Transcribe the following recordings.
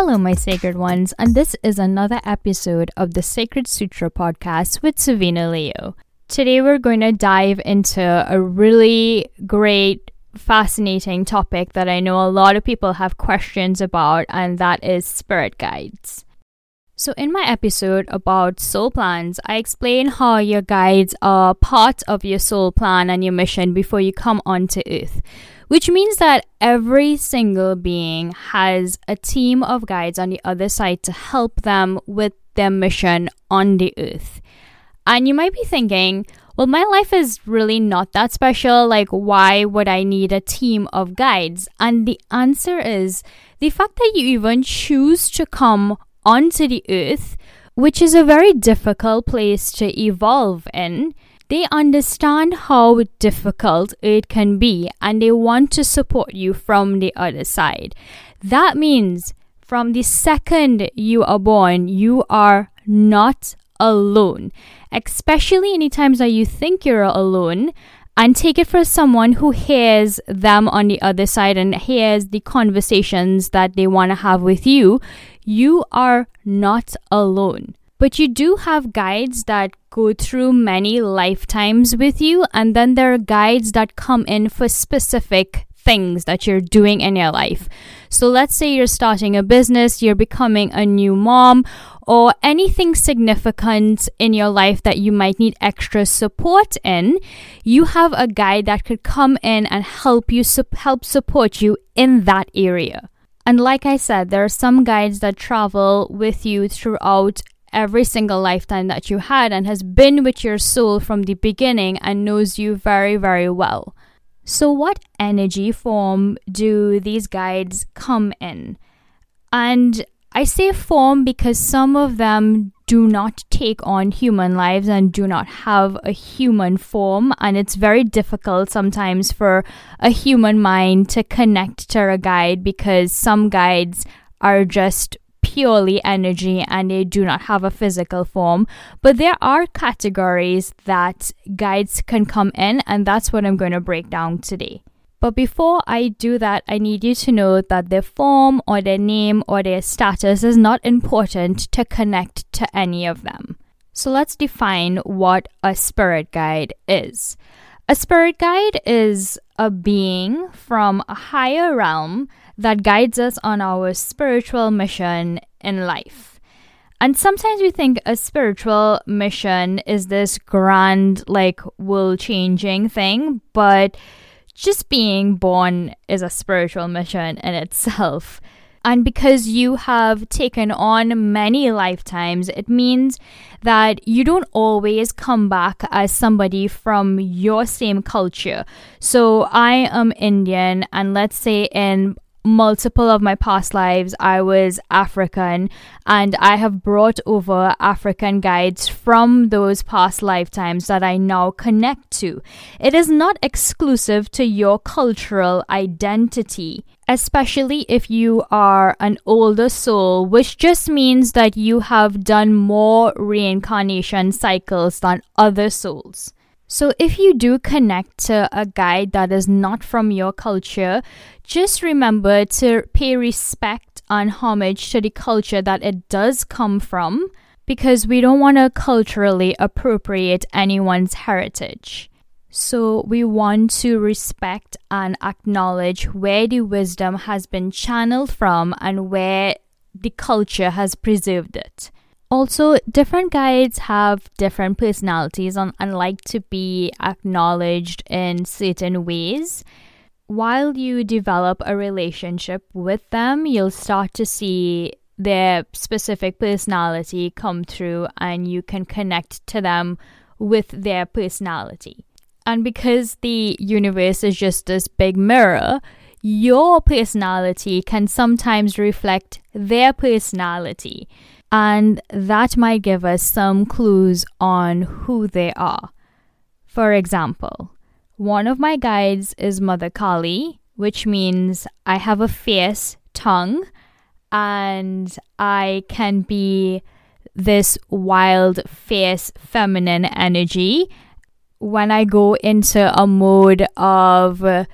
Hello, my sacred ones, and this is another episode of the Sacred Sutra podcast with Savina Leo. Today, we're going to dive into a really great, fascinating topic that I know a lot of people have questions about, and that is spirit guides. So, in my episode about soul plans, I explain how your guides are part of your soul plan and your mission before you come onto earth which means that every single being has a team of guides on the other side to help them with their mission on the earth. And you might be thinking, well, my life is really not that special. Like, why would I need a team of guides? And the answer is the fact that you even choose to come onto the earth, which is a very difficult place to evolve in they understand how difficult it can be and they want to support you from the other side. That means from the second you are born, you are not alone. Especially any times that you think you're alone, and take it for someone who hears them on the other side and hears the conversations that they want to have with you. You are not alone. But you do have guides that go through many lifetimes with you, and then there are guides that come in for specific things that you're doing in your life. So let's say you're starting a business, you're becoming a new mom, or anything significant in your life that you might need extra support in, you have a guide that could come in and help you help support you in that area. And like I said, there are some guides that travel with you throughout every single lifetime that you had and has been with your soul from the beginning and knows you very, very well. So, what energy form do these guides come in? And I say form because some of them do not take on human lives and do not have a human form. And it's very difficult sometimes for a human mind to connect to a guide because some guides are just purely energy and they do not have a physical form. But there are categories that guides can come in, and that's what I'm going to break down today. But before I do that, I need you to know that their form or their name or their status is not important to connect to any of them. So let's define what a spirit guide is. A spirit guide is a being from a higher realm that guides us on our spiritual mission in life. And sometimes we think a spiritual mission is this grand, like, world changing thing, but just being born is a spiritual mission in itself. And because you have taken on many lifetimes, it means that you don't always come back as somebody from your same culture. So I am Indian, and let's say in multiple of my past lives, I was African, and I have brought over African guides from those past lifetimes that I now connect to. It is not exclusive to your cultural identity, especially if you are an older soul, which just means that you have done more reincarnation cycles than other souls. So, if you do connect to a guide that is not from your culture, just remember to pay respect and homage to the culture that it does come from because we don't want to culturally appropriate anyone's heritage. So, we want to respect and acknowledge where the wisdom has been channeled from and where the culture has preserved it. Also, different guides have different personalities and, and like to be acknowledged in certain ways. While you develop a relationship with them, you'll start to see their specific personality come through and you can connect to them with their personality. And because the universe is just this big mirror, your personality can sometimes reflect their personality and that might give us some clues on who they are. For example, one of my guides is Mother Kali, which means I have a fierce tongue and I can be this wild, fierce, feminine energy. When I go into a mode of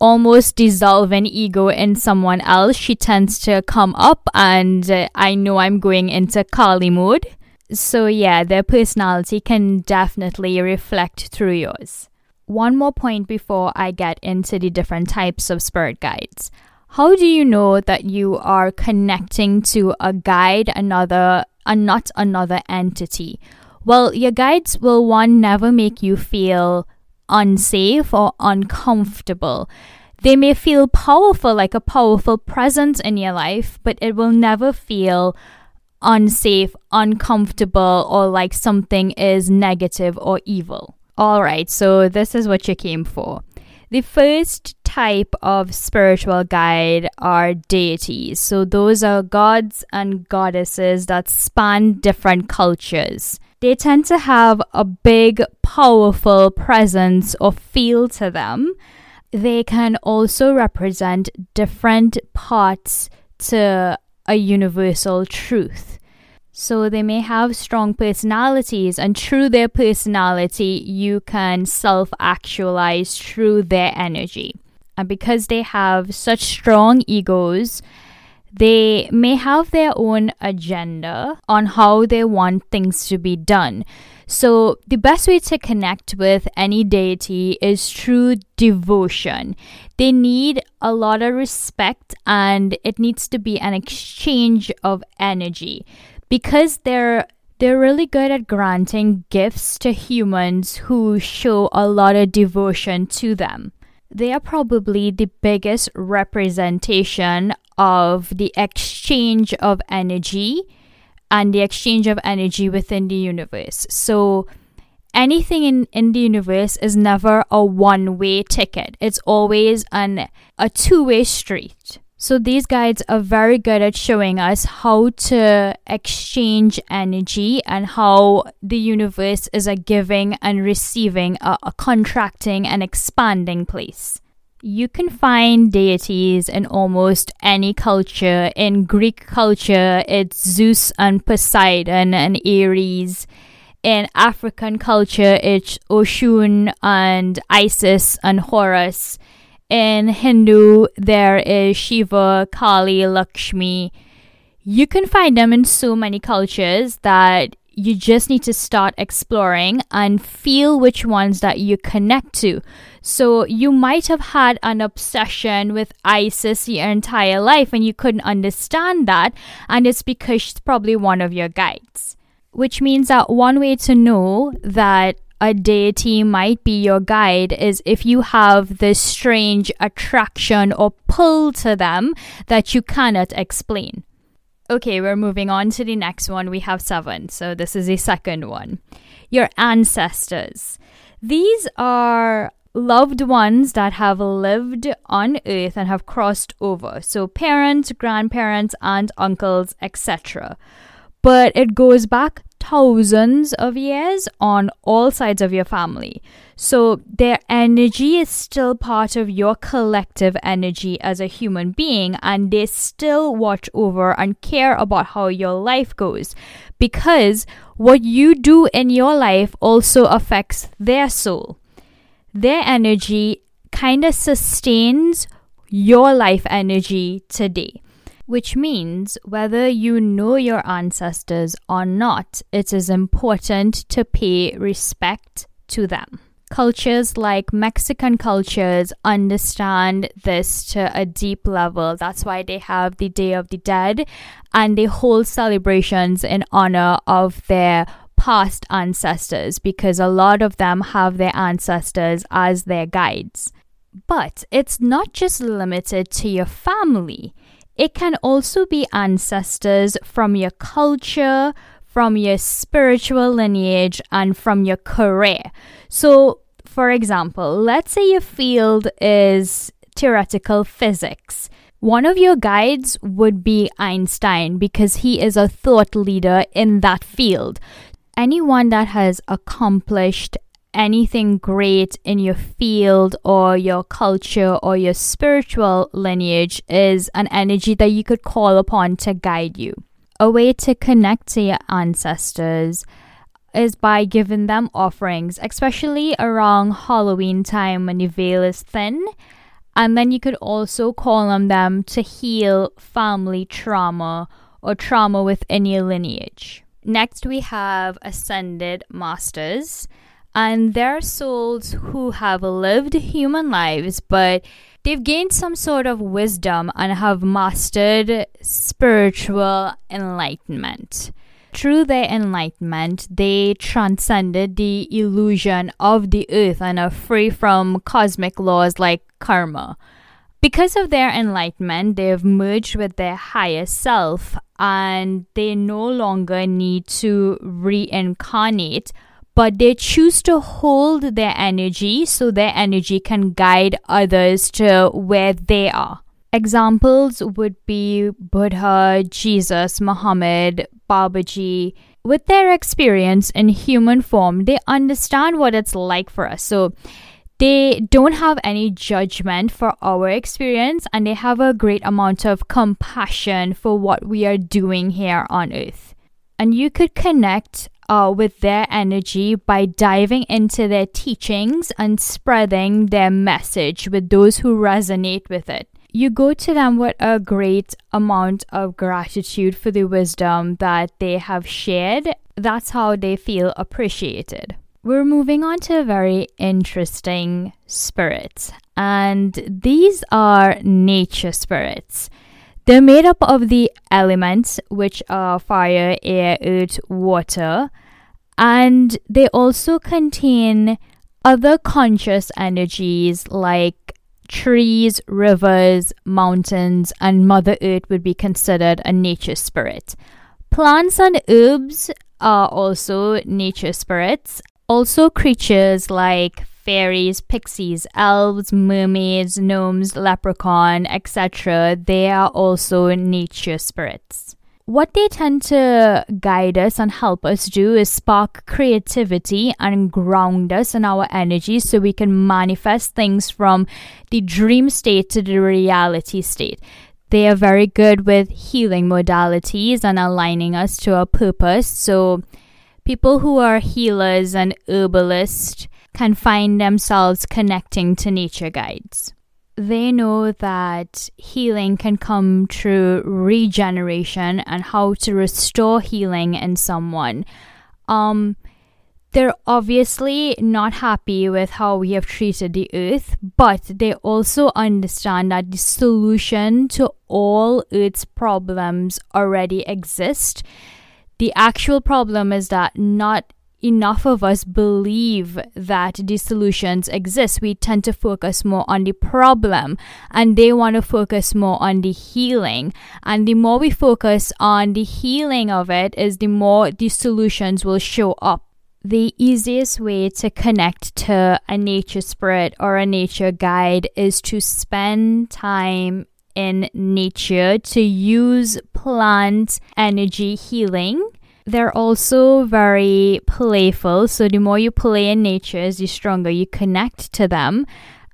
almost dissolve an ego in someone else, she tends to come up and uh, I know I'm going into Kali mode. So, yeah, their personality can definitely reflect through yours. One more point before I get into the different types of spirit guides. How do you know that you are connecting to a guide, another, and not another entity? Well, your guides will one never make you feel unsafe or uncomfortable. They may feel powerful, like a powerful presence in your life, but it will never feel unsafe, uncomfortable, or like something is negative or evil. All right, so this is what you came for. The first type of spiritual guide are deities. So those are gods and goddesses that span different cultures. They tend to have a big, powerful presence or feel to them. They can also represent different parts to a universal truth. So they may have strong personalities, and through their personality, you can self actualize through their energy. And because they have such strong egos, they may have their own agenda on how they want things to be done. So, the best way to connect with any deity is through devotion. They need a lot of respect and it needs to be an exchange of energy because they're they're really good at granting gifts to humans who show a lot of devotion to them. They are probably the biggest representation of the exchange of energy and the exchange of energy within the universe. So, anything in, in the universe is never a one way ticket, it's always an, a two way street. So these guides are very good at showing us how to exchange energy and how the universe is a giving and receiving, a, a contracting and expanding place. You can find deities in almost any culture. In Greek culture, it's Zeus and Poseidon and Ares. In African culture, it's Oshun and Isis and Horus in Hindu, there is Shiva, Kali, Lakshmi. You can find them in so many cultures that you just need to start exploring and feel which ones that you connect to. So you might have had an obsession with Isis your entire life and you couldn't understand that, and it's because she's probably one of your guides. Which means that one way to know that a deity might be your guide is if you have this strange attraction or pull to them that you cannot explain. Okay, we're moving on to the next one. We have seven. So this is the second one. Your ancestors. These are loved ones that have lived on earth and have crossed over. So parents, grandparents, aunts, uncles, etc. But it goes back thousands of years on all sides of your family. So their energy is still part of your collective energy as a human being, and they still watch over and care about how your life goes because what you do in your life also affects their soul. Their energy kind of sustains your life energy today which means whether you know your ancestors or not, it is important to pay respect to them. Cultures like Mexican cultures understand this to a deep level. That's why they have the Day of the Dead and they hold celebrations in honor of their past ancestors because a lot of them have their ancestors as their guides. But it's not just limited to your family. It can also be ancestors from your culture, from your spiritual lineage, and from your career. So, for example, let's say your field is theoretical physics. One of your guides would be Einstein because he is a thought leader in that field. Anyone that has accomplished anything great in your field or your culture or your spiritual lineage is an energy that you could call upon to guide you. A way to connect to your ancestors is by giving them offerings, especially around Halloween time when the veil is thin And then you could also call on them to heal family trauma or trauma within your lineage. Next, we have ascended masters, and they're souls who have lived human lives, but they've gained some sort of wisdom and have mastered spiritual enlightenment. Through their enlightenment, they transcended the illusion of the earth and are free from cosmic laws like karma. Because of their enlightenment, they have merged with their higher self and they no longer need to reincarnate, but they choose to hold their energy so their energy can guide others to where they are. Examples would be Buddha, Jesus, Muhammad, Babaji. With their experience in human form, they understand what it's like for us. So they don't have any judgment for our experience and they have a great amount of compassion for what we are doing here on earth. And you could connect uh, with their energy by diving into their teachings and spreading their message with those who resonate with it you go to them with a great amount of gratitude for the wisdom that they have shared. That's how they feel appreciated. We're moving on to a very interesting spirit, and these are nature spirits. They're made up of the elements, which are fire, air, earth, water, and they also contain other conscious energies like trees, rivers, mountains, and Mother Earth would be considered a nature spirit. Plants and herbs are also nature spirits. Also, creatures like fairies, pixies, elves, mermaids, gnomes, leprechaun, etc., they are also nature spirits what they tend to guide us and help us do is spark creativity and ground us in our energy so we can manifest things from the dream state to the reality state. They are very good with healing modalities and aligning us to our purpose. So, people who are healers and herbalists can find themselves connecting to nature guides they know that healing can come through regeneration and how to restore healing in someone. Um, they're obviously not happy with how we have treated the earth, but they also understand that the solution to all earth's problems already exist. The actual problem is that not enough of us believe that the solutions exist. We tend to focus more on the problem and they want to focus more on the healing. And the more we focus on the healing of it, is the more the solutions will show up. The easiest way to connect to a nature spirit or a nature guide is to spend time in nature to use plant energy healing they're also very playful. So the more you play in nature, the stronger you connect to them.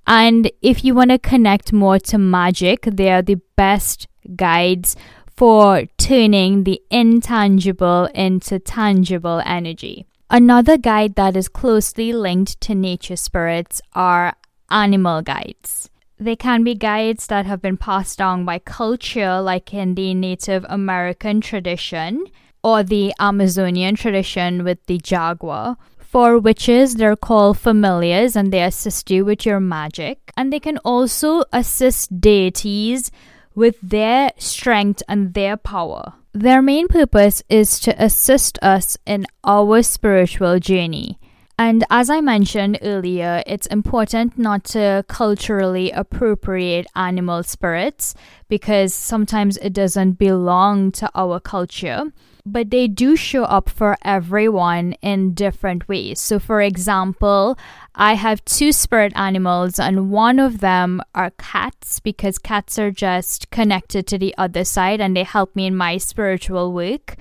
And if you want to connect more to magic, they are the best guides for turning the intangible into tangible energy. Another guide that is closely linked to nature spirits are animal guides. They can be guides that have been passed down by culture, like in the Native American tradition, or the Amazonian tradition with the jaguar. For witches, they're called familiars and they assist you with your magic. And they can also assist deities with their strength and their power. Their main purpose is to assist us in our spiritual journey. And as I mentioned earlier, it's important not to culturally appropriate animal spirits because sometimes it doesn't belong to our culture but they do show up for everyone in different ways. So, for example, I have two spirit animals, and one of them are cats because cats are just connected to the other side and they help me in my spiritual work.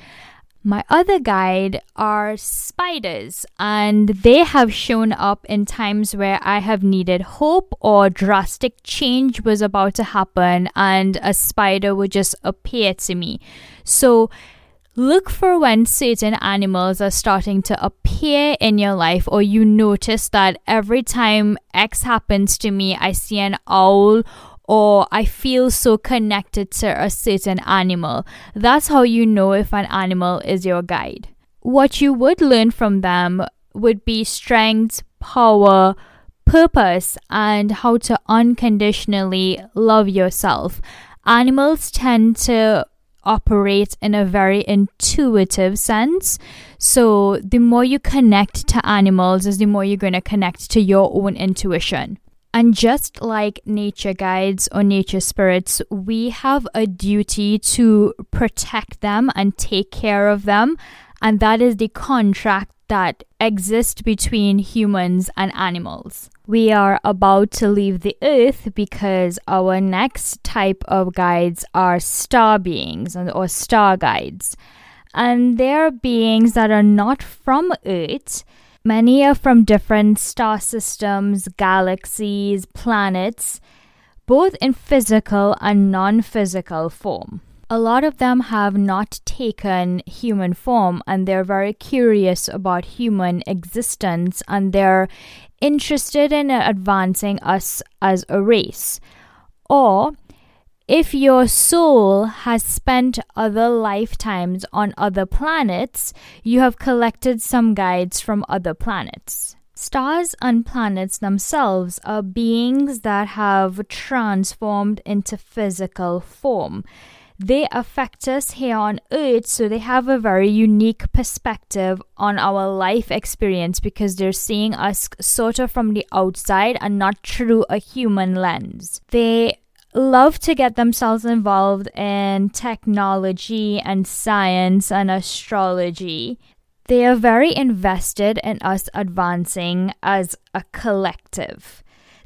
My other guide are spiders, and they have shown up in times where I have needed hope or drastic change was about to happen, and a spider would just appear to me. So, Look for when certain animals are starting to appear in your life, or you notice that every time X happens to me, I see an owl or I feel so connected to a certain animal. That's how you know if an animal is your guide. What you would learn from them would be strength, power, purpose, and how to unconditionally love yourself. Animals tend to operate in a very intuitive sense. So, the more you connect to animals, is the more you're going to connect to your own intuition. And just like nature guides or nature spirits, we have a duty to protect them and take care of them. And that is the contract that exists between humans and animals. We are about to leave the earth because our next type of guides are star beings or star guides. And they're beings that are not from earth. Many are from different star systems, galaxies, planets, both in physical and non physical form a lot of them have not taken human form and they're very curious about human existence and they're interested in advancing us as a race. Or if your soul has spent other lifetimes on other planets, you have collected some guides from other planets. Stars and planets themselves are beings that have transformed into physical form they affect us here on earth so they have a very unique perspective on our life experience because they're seeing us sort of from the outside and not through a human lens. They love to get themselves involved in technology and science and astrology. They are very invested in us advancing as a collective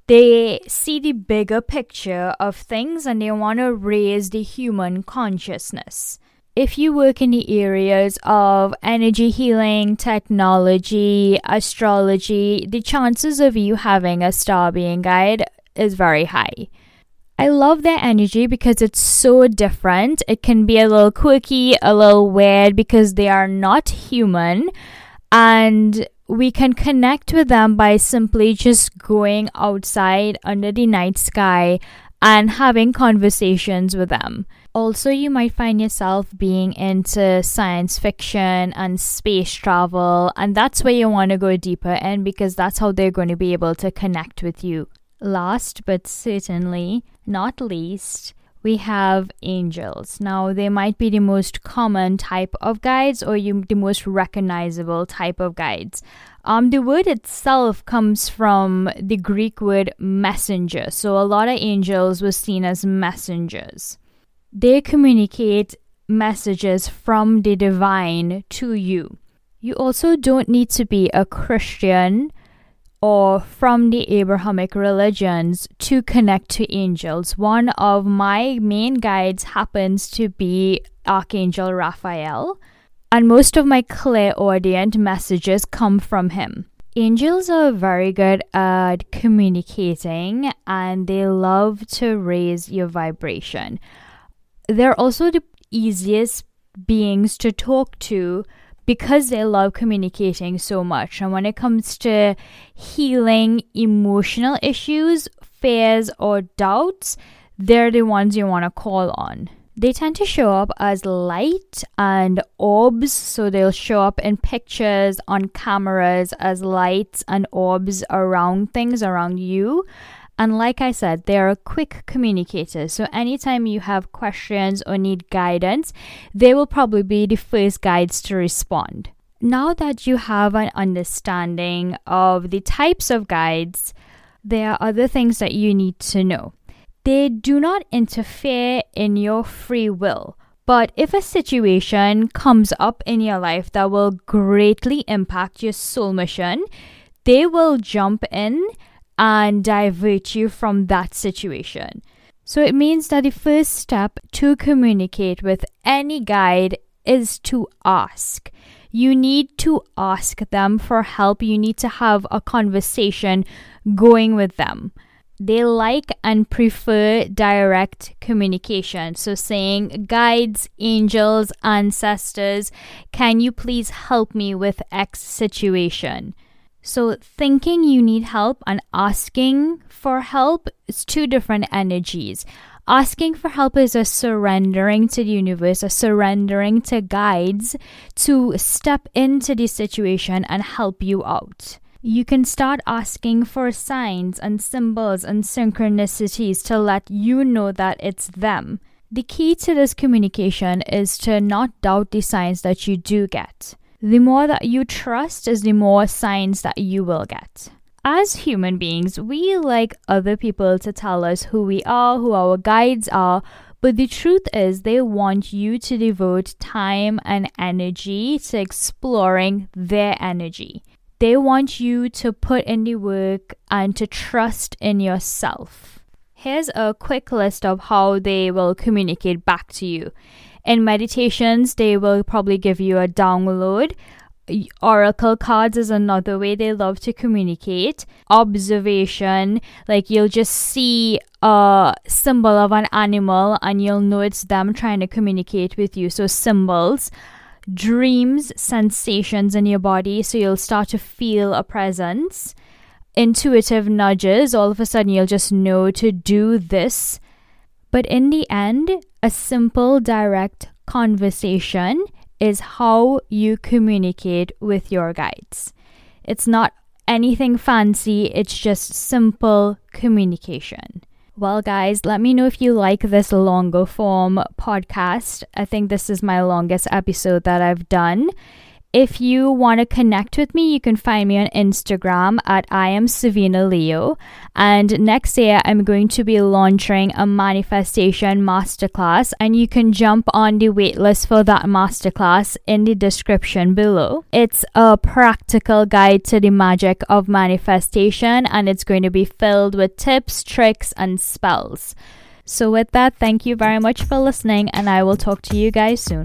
they see the bigger picture of things and they want to raise the human consciousness. If you work in the areas of energy healing, technology, astrology, the chances of you having a star being guide is very high. I love their energy because it's so different. It can be a little quirky, a little weird because they are not human. And we can connect with them by simply just going outside under the night sky and having conversations with them. Also, you might find yourself being into science fiction and space travel, and that's where you want to go deeper in because that's how they're going to be able to connect with you. Last but certainly not least, we have angels. Now, they might be the most common type of guides or you, the most recognizable type of guides. Um, the word itself comes from the Greek word messenger. So, a lot of angels were seen as messengers. They communicate messages from the divine to you. You also don't need to be a Christian or from the Abrahamic religions to connect to angels. One of my main guides happens to be Archangel Raphael, and most of my clairaudient messages come from him. Angels are very good at communicating and they love to raise your vibration. They're also the easiest beings to talk to because they love communicating so much. And when it comes to healing emotional issues, fears, or doubts, they're the ones you want to call on. They tend to show up as light and orbs, so they'll show up in pictures on cameras as lights and orbs around things around you. And like I said, they're quick communicators. So anytime you have questions or need guidance, they will probably be the first guides to respond. Now that you have an understanding of the types of guides, there are other things that you need to know. They do not interfere in your free will. But if a situation comes up in your life that will greatly impact your soul mission, they will jump in and divert you from that situation. So it means that the first step to communicate with any guide is to ask. You need to ask them for help. You need to have a conversation going with them. they like and prefer direct communication. So, saying, guides, angels, ancestors, can you please help me with X situation? So, thinking you need help and asking for help is two different energies. Asking for help is a surrendering to the universe, a surrendering to guides to step into the situation and help you out. You can start asking for signs and symbols and synchronicities to let you know that it's them. The key to this communication is to not doubt the signs that you do get. The more that you trust is the more signs that you will get as human beings, we like other people to tell us who we are, who our guides are, but the truth is, they want you to devote time and energy to exploring their energy. They want you to put in the work and to trust in yourself. Here's a quick list of how they will communicate back to you. In meditations, they will probably give you a download. Oracle cards is another way they love to communicate. Observation like you'll just see a symbol of an animal and you'll know it's them trying to communicate with you. So symbols dreams sensations in your body. So you'll start to feel a presence. Intuitive nudges all of a sudden you'll just know to do this but in the end a simple direct conversation is how you communicate with your guides. It's not anything fancy, it's just simple communication. Well, guys, let me know if you like this longer form podcast. I think this is my longest episode that I've done. If you want to connect with me, you can find me on Instagram at I am Savina Leo. And next year, I'm going to be launching a manifestation masterclass, and you can jump on the waitlist for that masterclass in the description below. It's a practical guide to the magic of manifestation, and it's going to be filled with tips, tricks, and spells. So, with that, thank you very much for listening, and I will talk to you guys soon.